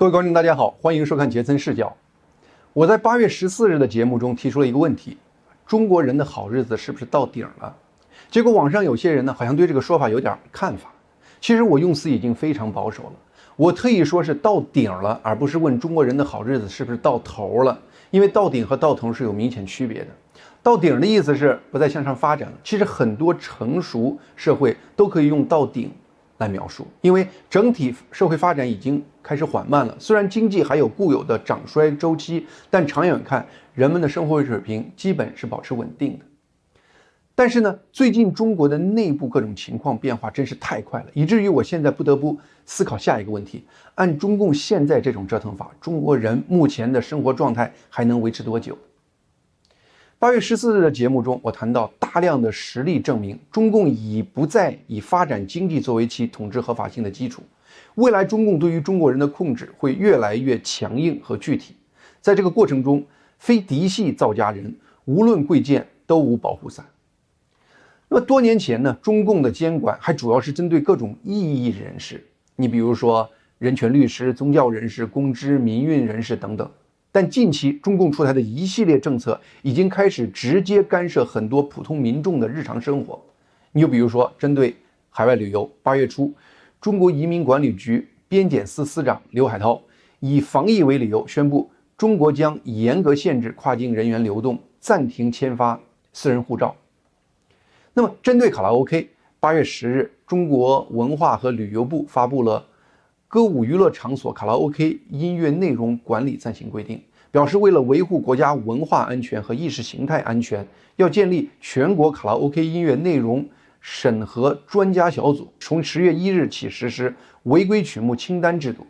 各位观众，大家好，欢迎收看杰森视角。我在八月十四日的节目中提出了一个问题：中国人的好日子是不是到顶了？结果网上有些人呢，好像对这个说法有点看法。其实我用词已经非常保守了，我特意说是到顶了，而不是问中国人的好日子是不是到头了，因为到顶和到头是有明显区别的。到顶的意思是不再向上发展了。其实很多成熟社会都可以用到顶来描述，因为整体社会发展已经开始缓慢了。虽然经济还有固有的涨衰周期，但长远看，人们的生活水平基本是保持稳定的。但是呢，最近中国的内部各种情况变化真是太快了，以至于我现在不得不思考下一个问题：按中共现在这种折腾法，中国人目前的生活状态还能维持多久？八月十四日的节目中，我谈到大量的实例证明，中共已不再以发展经济作为其统治合法性的基础。未来中共对于中国人的控制会越来越强硬和具体，在这个过程中，非嫡系造家人无论贵贱都无保护伞。那么多年前呢，中共的监管还主要是针对各种异议人士，你比如说人权律师、宗教人士、公知、民运人士等等。但近期中共出台的一系列政策已经开始直接干涉很多普通民众的日常生活。你就比如说，针对海外旅游，八月初，中国移民管理局边检司司长刘海涛以防疫为理由，宣布中国将严格限制跨境人员流动，暂停签发私人护照。那么，针对卡拉 OK，八月十日，中国文化和旅游部发布了。歌舞娱乐场所卡拉 OK 音乐内容管理暂行规定表示，为了维护国家文化安全和意识形态安全，要建立全国卡拉 OK 音乐内容审核专家小组，从十月一日起实施违规曲目清单制度。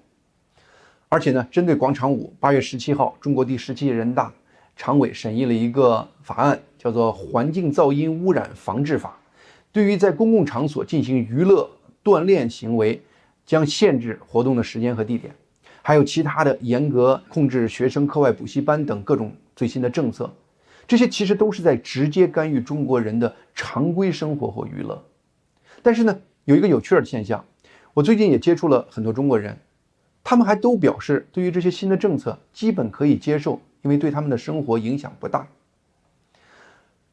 而且呢，针对广场舞，八月十七号，中国第十七届人大常委审议了一个法案，叫做《环境噪音污染防治法》，对于在公共场所进行娱乐锻炼行为。将限制活动的时间和地点，还有其他的严格控制学生课外补习班等各种最新的政策，这些其实都是在直接干预中国人的常规生活或娱乐。但是呢，有一个有趣的现象，我最近也接触了很多中国人，他们还都表示对于这些新的政策基本可以接受，因为对他们的生活影响不大。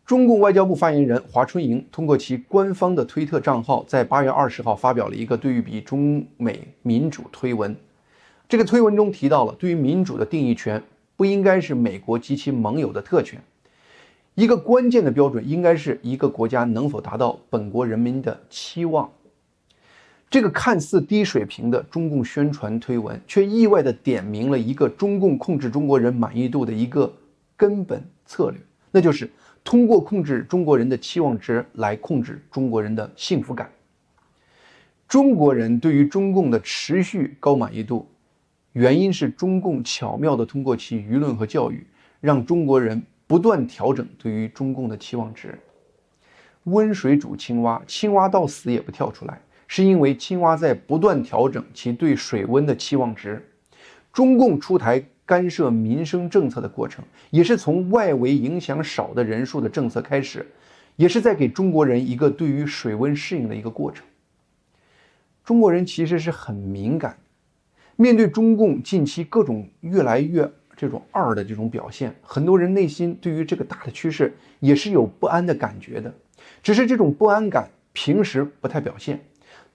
中共外交部发言人华春莹通过其官方的推特账号，在八月二十号发表了一个对比中美民主推文。这个推文中提到了，对于民主的定义权不应该是美国及其盟友的特权，一个关键的标准应该是一个国家能否达到本国人民的期望。这个看似低水平的中共宣传推文，却意外地点明了一个中共控制中国人满意度的一个根本策略，那就是。通过控制中国人的期望值来控制中国人的幸福感。中国人对于中共的持续高满意度，原因是中共巧妙地通过其舆论和教育，让中国人不断调整对于中共的期望值。温水煮青蛙，青蛙到死也不跳出来，是因为青蛙在不断调整其对水温的期望值。中共出台。干涉民生政策的过程，也是从外围影响少的人数的政策开始，也是在给中国人一个对于水温适应的一个过程。中国人其实是很敏感，面对中共近期各种越来越这种二的这种表现，很多人内心对于这个大的趋势也是有不安的感觉的，只是这种不安感平时不太表现，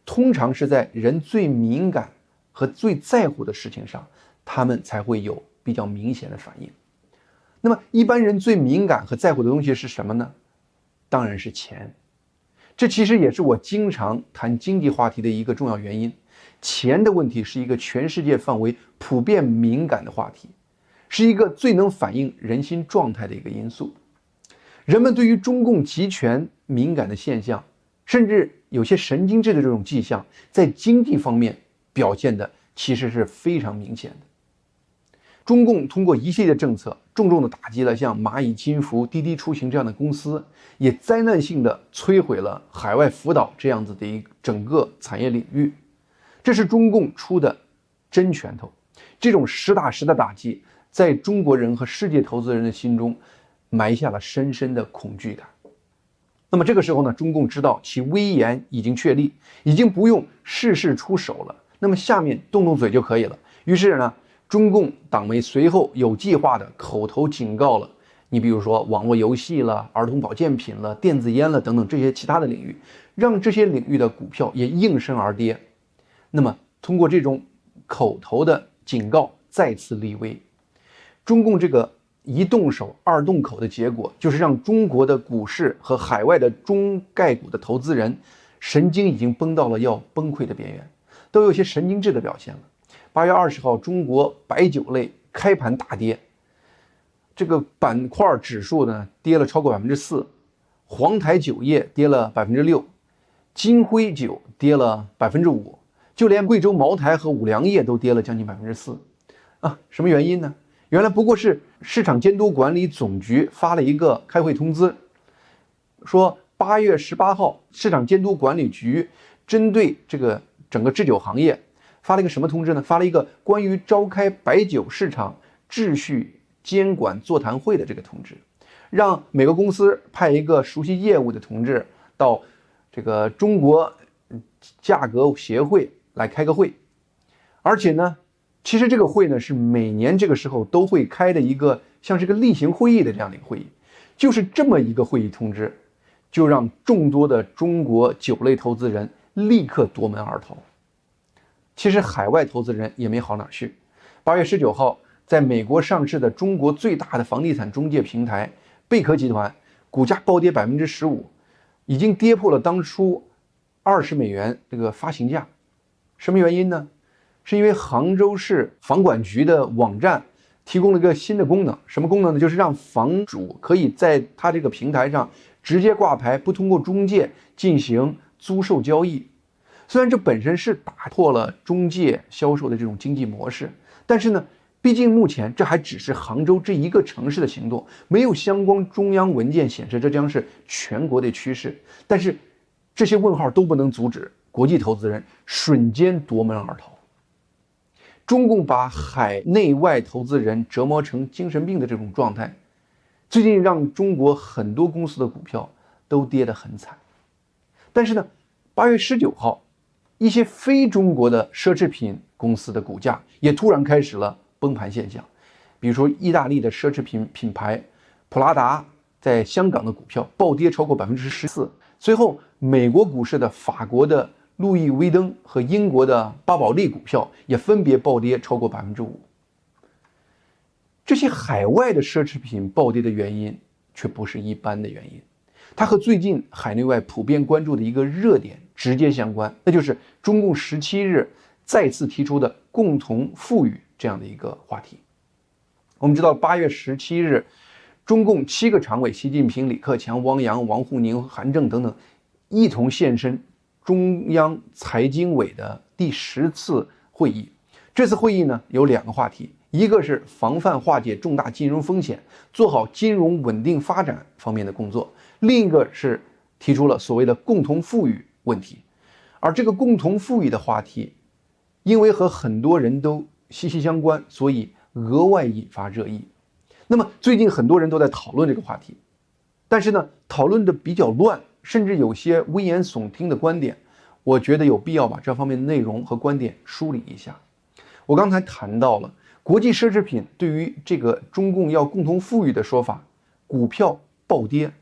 通常是在人最敏感和最在乎的事情上。他们才会有比较明显的反应。那么，一般人最敏感和在乎的东西是什么呢？当然是钱。这其实也是我经常谈经济话题的一个重要原因。钱的问题是一个全世界范围普遍敏感的话题，是一个最能反映人心状态的一个因素。人们对于中共集权敏感的现象，甚至有些神经质的这种迹象，在经济方面表现的其实是非常明显的。中共通过一系列政策，重重的打击了像蚂蚁金服、滴滴出行这样的公司，也灾难性的摧毁了海外辅导这样子的一整个产业领域。这是中共出的真拳头，这种实打实的打击，在中国人和世界投资人的心中埋下了深深的恐惧感。那么这个时候呢，中共知道其威严已经确立，已经不用事事出手了，那么下面动动嘴就可以了。于是呢，中共党媒随后有计划的口头警告了你，比如说网络游戏了、儿童保健品了、电子烟了等等这些其他的领域，让这些领域的股票也应声而跌。那么，通过这种口头的警告再次立威，中共这个一动手二动口的结果，就是让中国的股市和海外的中概股的投资人神经已经崩到了要崩溃的边缘，都有些神经质的表现了。八月二十号，中国白酒类开盘大跌，这个板块指数呢跌了超过百分之四，黄台酒业跌了百分之六，金辉酒跌了百分之五，就连贵州茅台和五粮液都跌了将近百分之四，啊，什么原因呢？原来不过是市场监督管理总局发了一个开会通知，说八月十八号，市场监督管理局针对这个整个制酒行业。发了一个什么通知呢？发了一个关于召开白酒市场秩序监管座谈会的这个通知，让每个公司派一个熟悉业务的同志到这个中国价格协会来开个会。而且呢，其实这个会呢是每年这个时候都会开的一个像是个例行会议的这样的一个会议。就是这么一个会议通知，就让众多的中国酒类投资人立刻夺门而逃。其实海外投资人也没好哪去。八月十九号，在美国上市的中国最大的房地产中介平台贝壳集团，股价暴跌百分之十五，已经跌破了当初二十美元这个发行价。什么原因呢？是因为杭州市房管局的网站提供了一个新的功能。什么功能呢？就是让房主可以在他这个平台上直接挂牌，不通过中介进行租售交易。虽然这本身是打破了中介销售的这种经济模式，但是呢，毕竟目前这还只是杭州这一个城市的行动，没有相关中央文件显示这将是全国的趋势。但是，这些问号都不能阻止国际投资人瞬间夺门而逃。中共把海内外投资人折磨成精神病的这种状态，最近让中国很多公司的股票都跌得很惨。但是呢，八月十九号。一些非中国的奢侈品公司的股价也突然开始了崩盘现象，比如说意大利的奢侈品品牌普拉达在香港的股票暴跌超过百分之十四。随后，美国股市的法国的路易威登和英国的巴宝莉股票也分别暴跌超过百分之五。这些海外的奢侈品暴跌的原因却不是一般的原因，它和最近海内外普遍关注的一个热点。直接相关，那就是中共十七日再次提出的共同富裕这样的一个话题。我们知道，八月十七日，中共七个常委，习近平、李克强、汪洋、王沪宁、韩正等等，一同现身中央财经委的第十次会议。这次会议呢，有两个话题，一个是防范化解重大金融风险，做好金融稳定发展方面的工作；另一个是提出了所谓的共同富裕。问题，而这个共同富裕的话题，因为和很多人都息息相关，所以额外引发热议。那么最近很多人都在讨论这个话题，但是呢，讨论的比较乱，甚至有些危言耸听的观点。我觉得有必要把这方面的内容和观点梳理一下。我刚才谈到了国际奢侈品对于这个中共要共同富裕的说法，股票暴跌。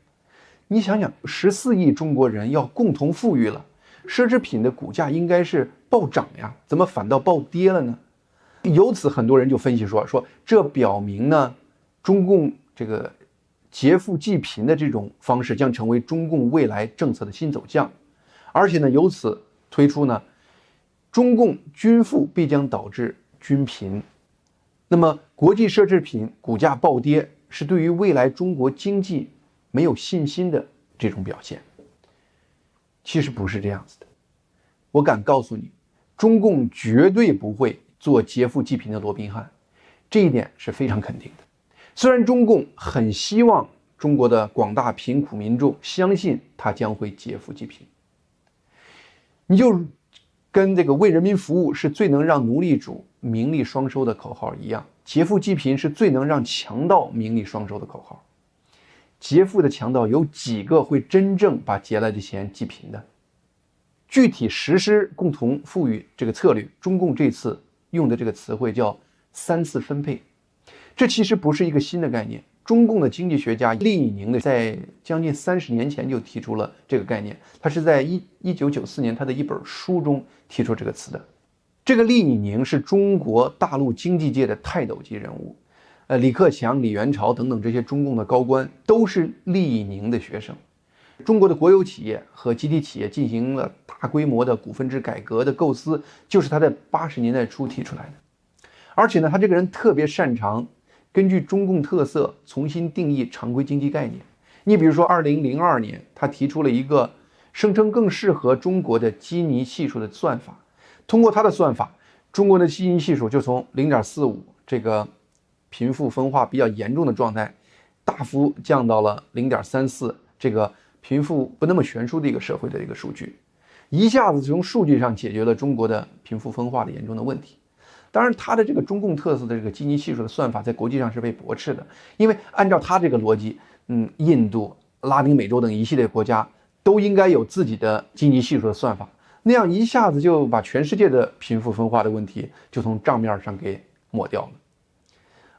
你想想，十四亿中国人要共同富裕了，奢侈品的股价应该是暴涨呀，怎么反倒暴跌了呢？由此，很多人就分析说，说这表明呢，中共这个劫富济贫的这种方式将成为中共未来政策的新走向，而且呢，由此推出呢，中共均富必将导致均贫，那么国际奢侈品股价暴跌是对于未来中国经济。没有信心的这种表现，其实不是这样子的。我敢告诉你，中共绝对不会做劫富济贫的罗宾汉，这一点是非常肯定的。虽然中共很希望中国的广大贫苦民众相信他将会劫富济贫，你就跟这个为人民服务是最能让奴隶主名利双收的口号一样，劫富济贫是最能让强盗名利双收的口号。劫富的强盗有几个会真正把劫来的钱济贫的？具体实施共同富裕这个策略，中共这次用的这个词汇叫“三次分配”，这其实不是一个新的概念。中共的经济学家厉以宁的在将近三十年前就提出了这个概念，他是在一一九九四年他的一本书中提出这个词的。这个厉以宁是中国大陆经济界的泰斗级人物，呃，李克强、李元朝等等这些中共的高官都是厉宁的学生。中国的国有企业和集体企业进行了大规模的股份制改革的构思，就是他在八十年代初提出来的。而且呢，他这个人特别擅长。根据中共特色重新定义常规经济概念。你比如说，二零零二年，他提出了一个声称更适合中国的基尼系数的算法。通过他的算法，中国的基尼系数就从零点四五这个贫富分化比较严重的状态，大幅降到了零点三四这个贫富不那么悬殊的一个社会的一个数据，一下子从数据上解决了中国的贫富分化的严重的问题。当然，他的这个中共特色的这个基尼系数的算法在国际上是被驳斥的，因为按照他这个逻辑，嗯，印度、拉丁美洲等一系列国家都应该有自己的基尼系数的算法，那样一下子就把全世界的贫富分化的问题就从账面上给抹掉了。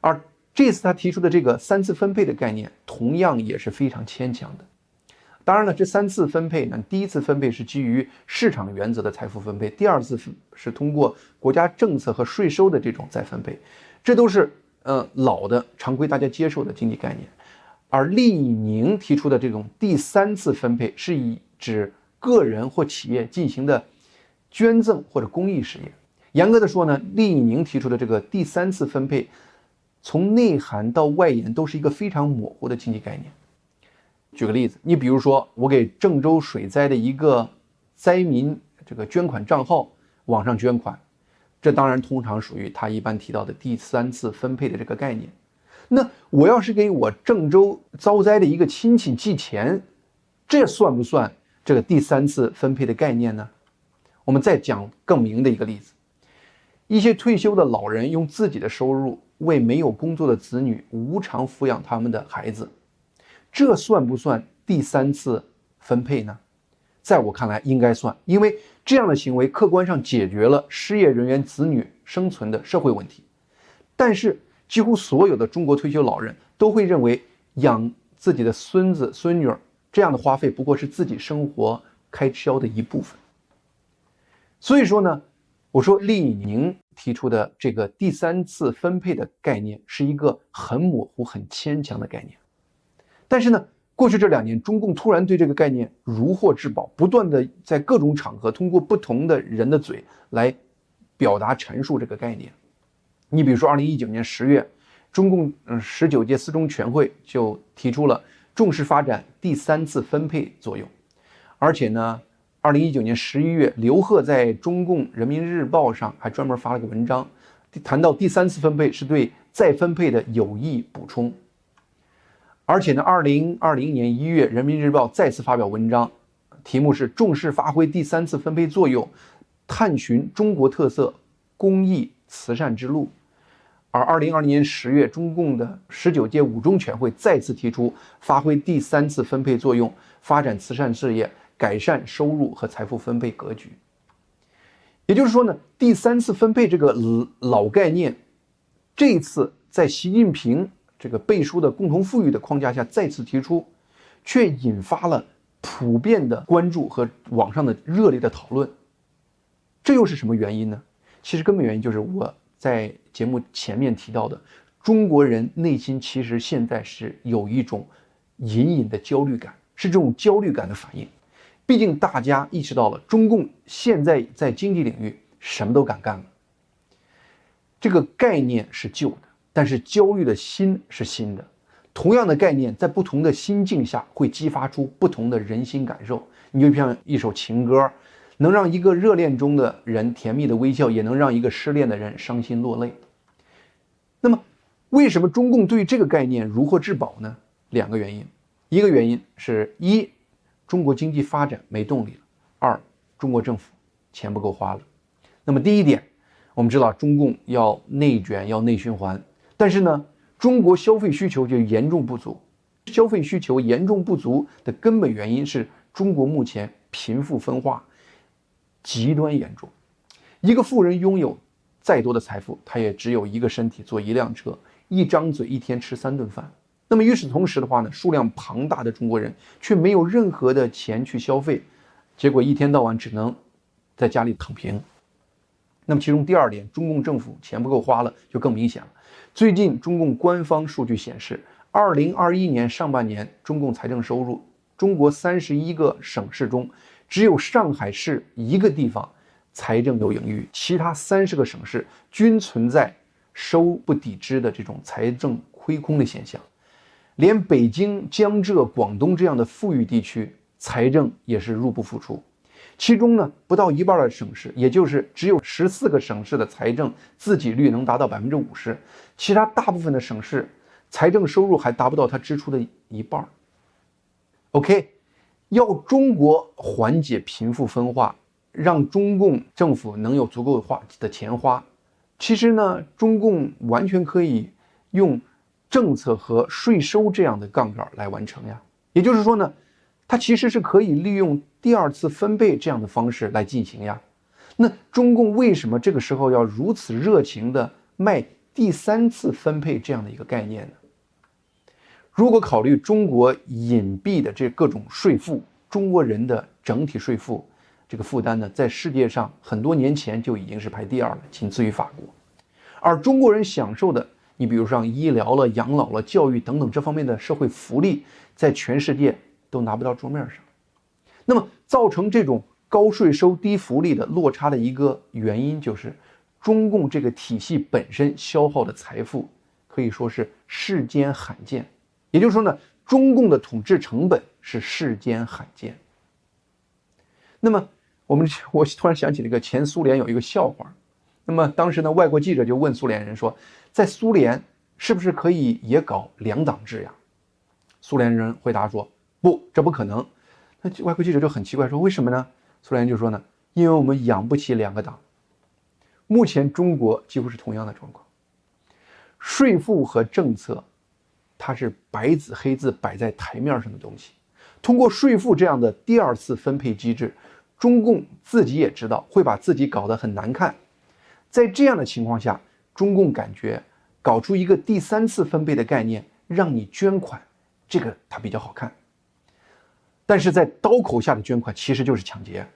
而这次他提出的这个三次分配的概念，同样也是非常牵强的。当然了，这三次分配呢，第一次分配是基于市场原则的财富分配，第二次是通过国家政策和税收的这种再分配，这都是呃老的常规大家接受的经济概念。而厉以宁提出的这种第三次分配，是以指个人或企业进行的捐赠或者公益事业。严格的说呢，厉以宁提出的这个第三次分配，从内涵到外延都是一个非常模糊的经济概念。举个例子，你比如说，我给郑州水灾的一个灾民这个捐款账号网上捐款，这当然通常属于他一般提到的第三次分配的这个概念。那我要是给我郑州遭灾的一个亲戚寄钱，这算不算这个第三次分配的概念呢？我们再讲更明的一个例子：一些退休的老人用自己的收入为没有工作的子女无偿抚养他们的孩子。这算不算第三次分配呢？在我看来，应该算，因为这样的行为客观上解决了失业人员子女生存的社会问题。但是，几乎所有的中国退休老人都会认为，养自己的孙子孙女儿这样的花费不过是自己生活开销的一部分。所以说呢，我说厉以宁提出的这个第三次分配的概念是一个很模糊、很牵强的概念。但是呢，过去这两年，中共突然对这个概念如获至宝，不断的在各种场合通过不同的人的嘴来表达陈述这个概念。你比如说，二零一九年十月，中共嗯十九届四中全会就提出了重视发展第三次分配作用，而且呢，二零一九年十一月，刘鹤在中共人民日报上还专门发了个文章，谈到第三次分配是对再分配的有益补充。而且呢，二零二零年一月，《人民日报》再次发表文章，题目是“重视发挥第三次分配作用，探寻中国特色公益慈善之路”。而二零二零年十月，中共的十九届五中全会再次提出发挥第三次分配作用，发展慈善事业，改善收入和财富分配格局。也就是说呢，第三次分配这个老概念，这次在习近平。这个背书的共同富裕的框架下再次提出，却引发了普遍的关注和网上的热烈的讨论。这又是什么原因呢？其实根本原因就是我在节目前面提到的，中国人内心其实现在是有一种隐隐的焦虑感，是这种焦虑感的反应。毕竟大家意识到了，中共现在在经济领域什么都敢干了。这个概念是旧的。但是焦虑的心是新的，同样的概念在不同的心境下会激发出不同的人心感受。你就像一首情歌，能让一个热恋中的人甜蜜的微笑，也能让一个失恋的人伤心落泪。那么，为什么中共对这个概念如获至宝呢？两个原因，一个原因是一，中国经济发展没动力了；二，中国政府钱不够花了。那么第一点，我们知道中共要内卷，要内循环。但是呢，中国消费需求就严重不足。消费需求严重不足的根本原因是中国目前贫富分化极端严重。一个富人拥有再多的财富，他也只有一个身体坐一辆车，一张嘴一天吃三顿饭。那么与此同时的话呢，数量庞大的中国人却没有任何的钱去消费，结果一天到晚只能在家里躺平。那么其中第二点，中共政府钱不够花了，就更明显了。最近中共官方数据显示，二零二一年上半年中共财政收入，中国三十一个省市中，只有上海市一个地方财政有盈余，其他三十个省市均存在收不抵支的这种财政亏空的现象。连北京、江浙、广东这样的富裕地区，财政也是入不敷出。其中呢，不到一半的省市，也就是只有十四个省市的财政自给率能达到百分之五十，其他大部分的省市财政收入还达不到它支出的一半。OK，要中国缓解贫富分化，让中共政府能有足够的花的钱花，其实呢，中共完全可以用。政策和税收这样的杠杆来完成呀，也就是说呢，它其实是可以利用第二次分配这样的方式来进行呀。那中共为什么这个时候要如此热情的卖第三次分配这样的一个概念呢？如果考虑中国隐蔽的这各种税负，中国人的整体税负这个负担呢，在世界上很多年前就已经是排第二了，仅次于法国，而中国人享受的。你比如像医疗了、养老了、教育等等这方面的社会福利，在全世界都拿不到桌面上。那么，造成这种高税收低福利的落差的一个原因，就是中共这个体系本身消耗的财富可以说是世间罕见。也就是说呢，中共的统治成本是世间罕见。那么，我们 我突然想起了一个前苏联有一个笑话。那么当时呢，外国记者就问苏联人说。在苏联是不是可以也搞两党制呀？苏联人回答说：“不，这不可能。”那外国记者就很奇怪说：“为什么呢？”苏联人就说呢：“因为我们养不起两个党。”目前中国几乎是同样的状况，税负和政策，它是白纸黑字摆在台面上的东西。通过税负这样的第二次分配机制，中共自己也知道会把自己搞得很难看。在这样的情况下，中共感觉搞出一个第三次分配的概念，让你捐款，这个它比较好看。但是在刀口下的捐款其实就是抢劫。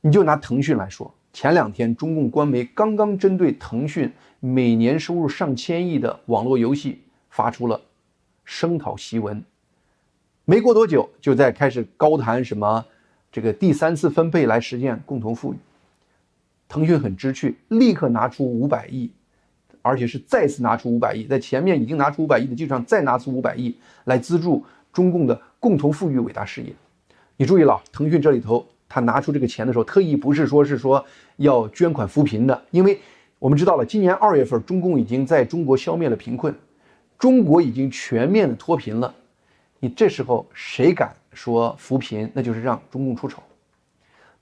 你就拿腾讯来说，前两天中共官媒刚刚针对腾讯每年收入上千亿的网络游戏发出了声讨檄文，没过多久就在开始高谈什么这个第三次分配来实现共同富裕。腾讯很知趣，立刻拿出五百亿，而且是再次拿出五百亿，在前面已经拿出五百亿的基础上再拿出五百亿来资助中共的共同富裕伟大事业。你注意了，腾讯这里头他拿出这个钱的时候，特意不是说是说要捐款扶贫的，因为我们知道了，今年二月份中共已经在中国消灭了贫困，中国已经全面的脱贫了。你这时候谁敢说扶贫，那就是让中共出丑。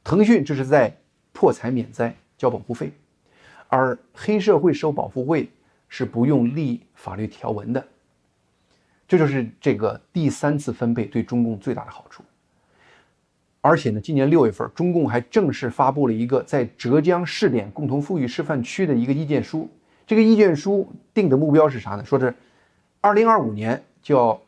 腾讯这是在破财免灾。交保护费，而黑社会收保护费是不用立法律条文的，这就是这个第三次分配对中共最大的好处。而且呢，今年六月份，中共还正式发布了一个在浙江试点共同富裕示范区的一个意见书。这个意见书定的目标是啥呢？说是二零二五年就要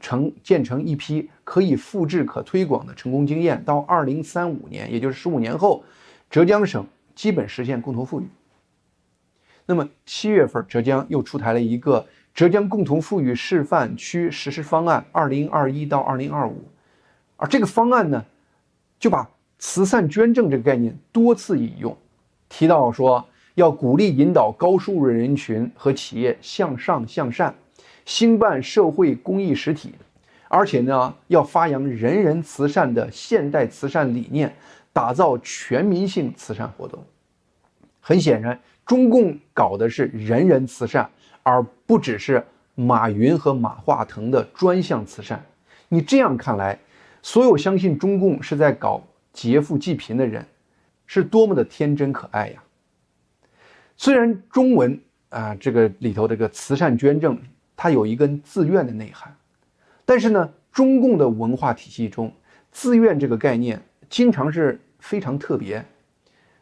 成建成一批可以复制、可推广的成功经验，到二零三五年，也就是十五年后，浙江省。基本实现共同富裕。那么七月份，浙江又出台了一个浙江共同富裕示范区实施方案，二零二一到二零二五。而这个方案呢，就把慈善捐赠这个概念多次引用，提到说要鼓励引导高收入人群和企业向上向善，兴办社会公益实体，而且呢，要发扬人人慈善的现代慈善理念。打造全民性慈善活动，很显然，中共搞的是人人慈善，而不只是马云和马化腾的专项慈善。你这样看来，所有相信中共是在搞劫富济贫的人，是多么的天真可爱呀！虽然中文啊这个里头这个慈善捐赠，它有一根自愿的内涵，但是呢，中共的文化体系中，自愿这个概念经常是。非常特别，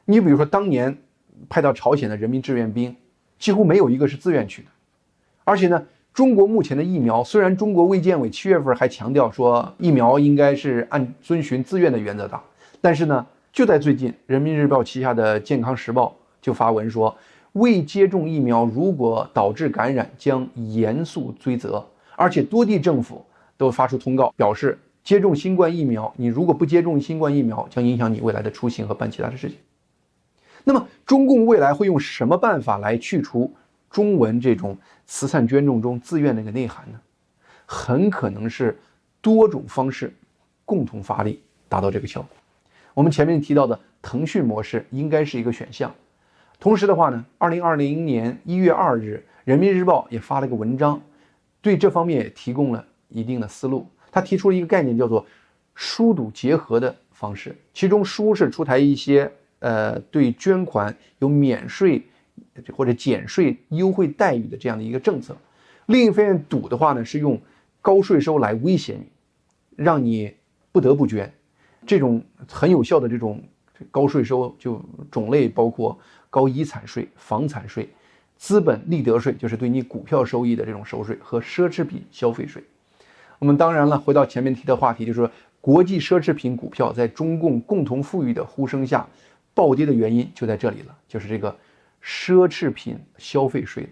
你比如说当年派到朝鲜的人民志愿兵，几乎没有一个是自愿去的。而且呢，中国目前的疫苗，虽然中国卫健委七月份还强调说疫苗应该是按遵循自愿的原则打，但是呢，就在最近，人民日报旗下的健康时报就发文说，未接种疫苗如果导致感染，将严肃追责。而且多地政府都发出通告，表示接种新冠疫苗，你如果不接种新冠疫苗，将影响你未来的出行和办其他的事情。那么，中共未来会用什么办法来去除中文这种慈善捐赠中自愿的一个内涵呢？很可能是多种方式共同发力，达到这个效果。我们前面提到的腾讯模式应该是一个选项。同时的话呢，二零二零年一月二日，人民日报也发了个文章，对这方面也提供了一定的思路。他提出了一个概念，叫做“疏堵结合”的方式，其中“疏”是出台一些。呃，对捐款有免税或者减税优惠待遇的这样的一个政策，另一方面堵的话呢，是用高税收来威胁你，让你不得不捐。这种很有效的这种高税收，就种类包括高遗产税、房产税、资本利得税，就是对你股票收益的这种收税和奢侈品消费税。我们当然了，回到前面提的话题，就是说国际奢侈品股票在中共共同富裕的呼声下。暴跌的原因就在这里了，就是这个奢侈品消费税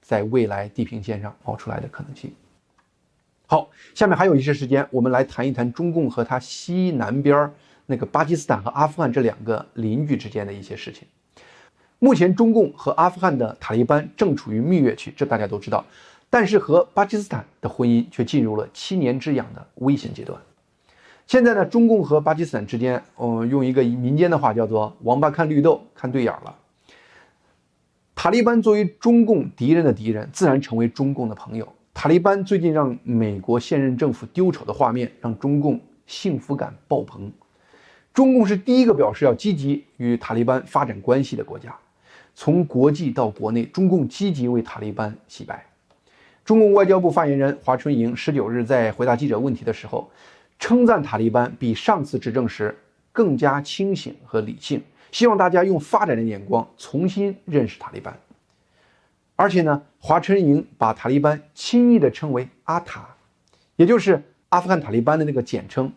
在未来地平线上冒出来的可能性。好，下面还有一些时间，我们来谈一谈中共和它西南边儿那个巴基斯坦和阿富汗这两个邻居之间的一些事情。目前，中共和阿富汗的塔利班正处于蜜月期，这大家都知道，但是和巴基斯坦的婚姻却进入了七年之痒的危险阶段。现在呢，中共和巴基斯坦之间，嗯，用一个民间的话叫做“王八看绿豆，看对眼了”。塔利班作为中共敌人的敌人，自然成为中共的朋友。塔利班最近让美国现任政府丢丑的画面，让中共幸福感爆棚。中共是第一个表示要积极与塔利班发展关系的国家。从国际到国内，中共积极为塔利班洗白。中共外交部发言人华春莹十九日在回答记者问题的时候。称赞塔利班比上次执政时更加清醒和理性，希望大家用发展的眼光重新认识塔利班。而且呢，华春莹把塔利班轻易地称为阿塔，也就是阿富汗塔利班的那个简称。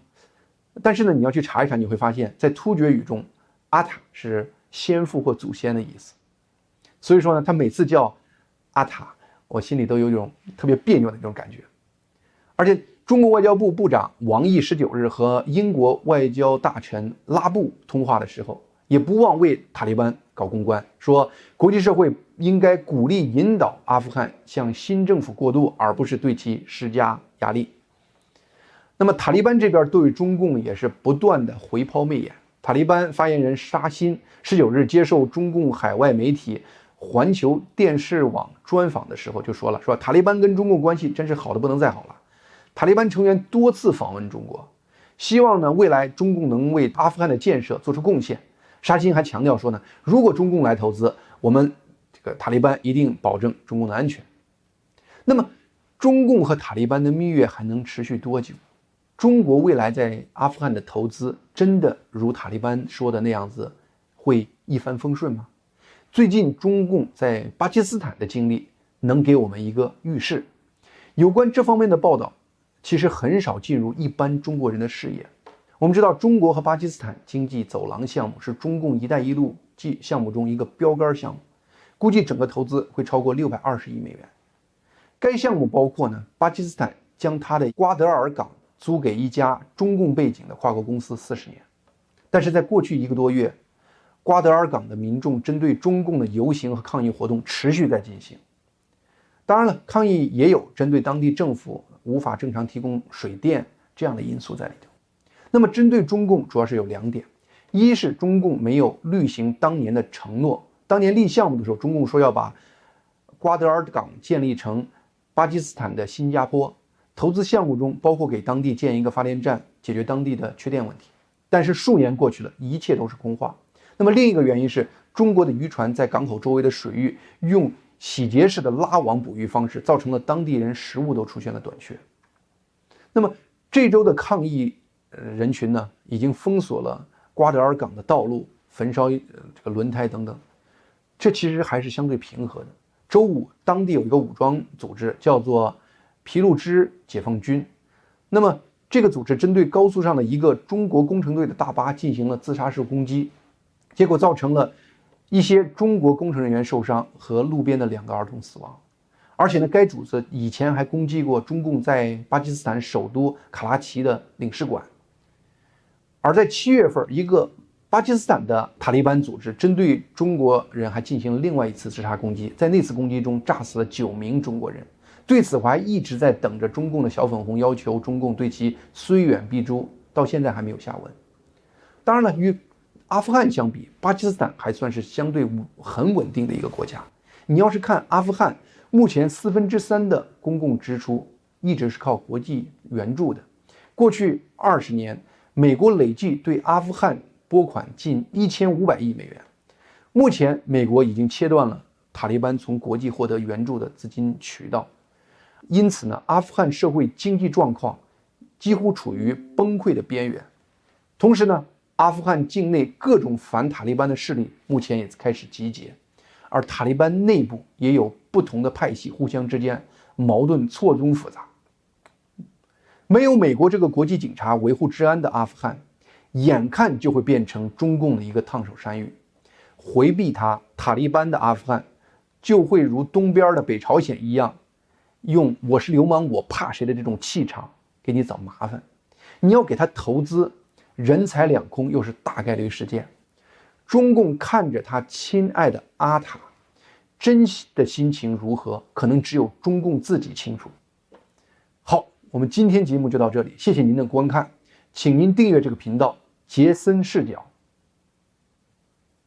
但是呢，你要去查一查，你会发现在突厥语中，阿塔是先父或祖先的意思。所以说呢，他每次叫阿塔，我心里都有一种特别别扭的那种感觉，而且。中国外交部部长王毅十九日和英国外交大臣拉布通话的时候，也不忘为塔利班搞公关，说国际社会应该鼓励引导阿富汗向新政府过渡，而不是对其施加压力。那么塔利班这边对中共也是不断的回抛媚眼。塔利班发言人沙欣十九日接受中共海外媒体环球电视网专访的时候就说了，说塔利班跟中共关系真是好的不能再好了。塔利班成员多次访问中国，希望呢未来中共能为阿富汗的建设做出贡献。沙欣还强调说呢，如果中共来投资，我们这个塔利班一定保证中共的安全。那么，中共和塔利班的蜜月还能持续多久？中国未来在阿富汗的投资真的如塔利班说的那样子会一帆风顺吗？最近中共在巴基斯坦的经历能给我们一个预示。有关这方面的报道。其实很少进入一般中国人的视野。我们知道，中国和巴基斯坦经济走廊项目是中共“一带一路”计项目中一个标杆项目，估计整个投资会超过六百二十亿美元。该项目包括呢，巴基斯坦将它的瓜德尔港租给一家中共背景的跨国公司四十年。但是在过去一个多月，瓜德尔港的民众针对中共的游行和抗议活动持续在进行。当然了，抗议也有针对当地政府。无法正常提供水电这样的因素在里头。那么，针对中共主要是有两点：一是中共没有履行当年的承诺。当年立项目的时候，中共说要把瓜德尔港建立成巴基斯坦的新加坡，投资项目中包括给当地建一个发电站，解决当地的缺电问题。但是数年过去了，一切都是空话。那么另一个原因是中国的渔船在港口周围的水域用。洗劫式的拉网捕鱼方式，造成了当地人食物都出现了短缺。那么这周的抗议人群呢，已经封锁了瓜德尔港的道路，焚烧这个轮胎等等。这其实还是相对平和的。周五，当地有一个武装组织叫做皮鲁支解放军，那么这个组织针对高速上的一个中国工程队的大巴进行了自杀式攻击，结果造成了一些中国工程人员受伤和路边的两个儿童死亡。而且呢，该组织以前还攻击过中共在巴基斯坦首都卡拉奇的领事馆。而在七月份，一个巴基斯坦的塔利班组织针对中国人还进行了另外一次自杀攻击，在那次攻击中炸死了九名中国人。对此，我还一直在等着中共的小粉红要求中共对其虽远必诛，到现在还没有下文。当然了，与阿富汗相比，巴基斯坦还算是相对很稳定的一个国家。你要是看阿富汗。目前四分之三的公共支出一直是靠国际援助的。过去二十年，美国累计对阿富汗拨款近一千五百亿美元。目前，美国已经切断了塔利班从国际获得援助的资金渠道，因此呢，阿富汗社会经济状况几乎处于崩溃的边缘。同时呢，阿富汗境内各种反塔利班的势力目前也开始集结。而塔利班内部也有不同的派系，互相之间矛盾错综复杂。没有美国这个国际警察维护治安的阿富汗，眼看就会变成中共的一个烫手山芋。回避他，塔利班的阿富汗就会如东边的北朝鲜一样，用“我是流氓，我怕谁”的这种气场给你找麻烦。你要给他投资，人财两空，又是大概率事件。中共看着他亲爱的阿塔，真的心情如何？可能只有中共自己清楚。好，我们今天节目就到这里，谢谢您的观看，请您订阅这个频道，杰森视角。